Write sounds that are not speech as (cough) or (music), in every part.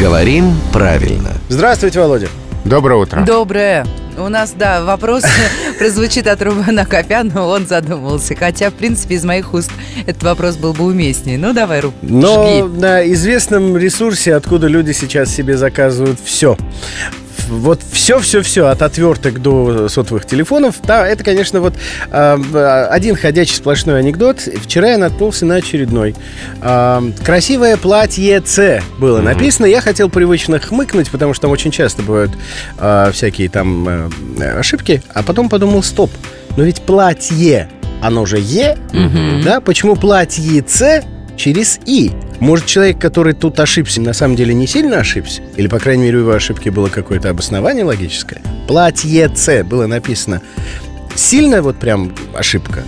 Говорим правильно. Здравствуйте, Володя. Доброе утро. Доброе. У нас, да, вопрос (laughs) прозвучит от Рубана Копяна, он задумался. Хотя, в принципе, из моих уст этот вопрос был бы уместнее. Ну, давай, Руб, Но жги. на известном ресурсе, откуда люди сейчас себе заказывают все, вот все-все-все, от отверток до сотовых телефонов, да, это, конечно, вот э, один ходячий сплошной анекдот. Вчера я наткнулся на очередной. Э, красивое платье С было написано. Я хотел привычно хмыкнуть, потому что там очень часто бывают э, всякие там э, ошибки, а потом подумал, стоп, но ведь платье, оно же Е, да, почему платье С через И. Может, человек, который тут ошибся, на самом деле не сильно ошибся? Или, по крайней мере, у его ошибки было какое-то обоснование логическое? Платье С было написано. Сильно вот прям ошибка?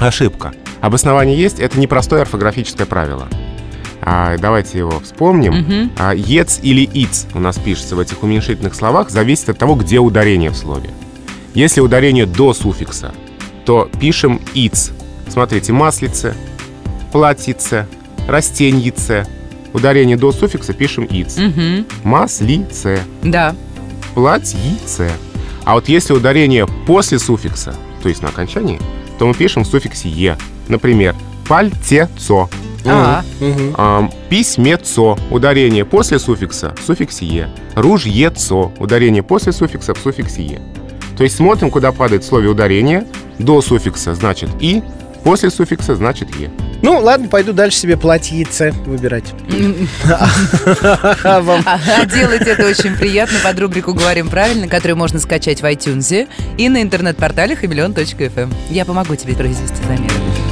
Ошибка. Обоснование есть, это непростое орфографическое правило. А, давайте его вспомним. А, ец или иц у нас пишется в этих уменьшительных словах, зависит от того, где ударение в слове. Если ударение до суффикса, то пишем иц. Смотрите, маслице, платьице, растеньице. Ударение до суффикса пишем иц. Мгм. Маслице, Да. платьице. А вот если ударение после суффикса, то есть на окончании, то мы пишем в суффиксе «е». Например, пальтецо, А, Мгм. ам, письмецо, ударение после суффикса в суффиксе «е». Ружьецо, ударение после суффикса в суффиксе «е». То есть смотрим, куда падает в слове ударение. До суффикса значит «и», после суффикса значит «е». Ну, ладно, пойду дальше себе платьице выбирать. (laughs) А делать это очень приятно под рубрику «Говорим правильно», которую можно скачать в iTunes и на интернет-портале хамелеон.фм. Я помогу тебе произвести замеры.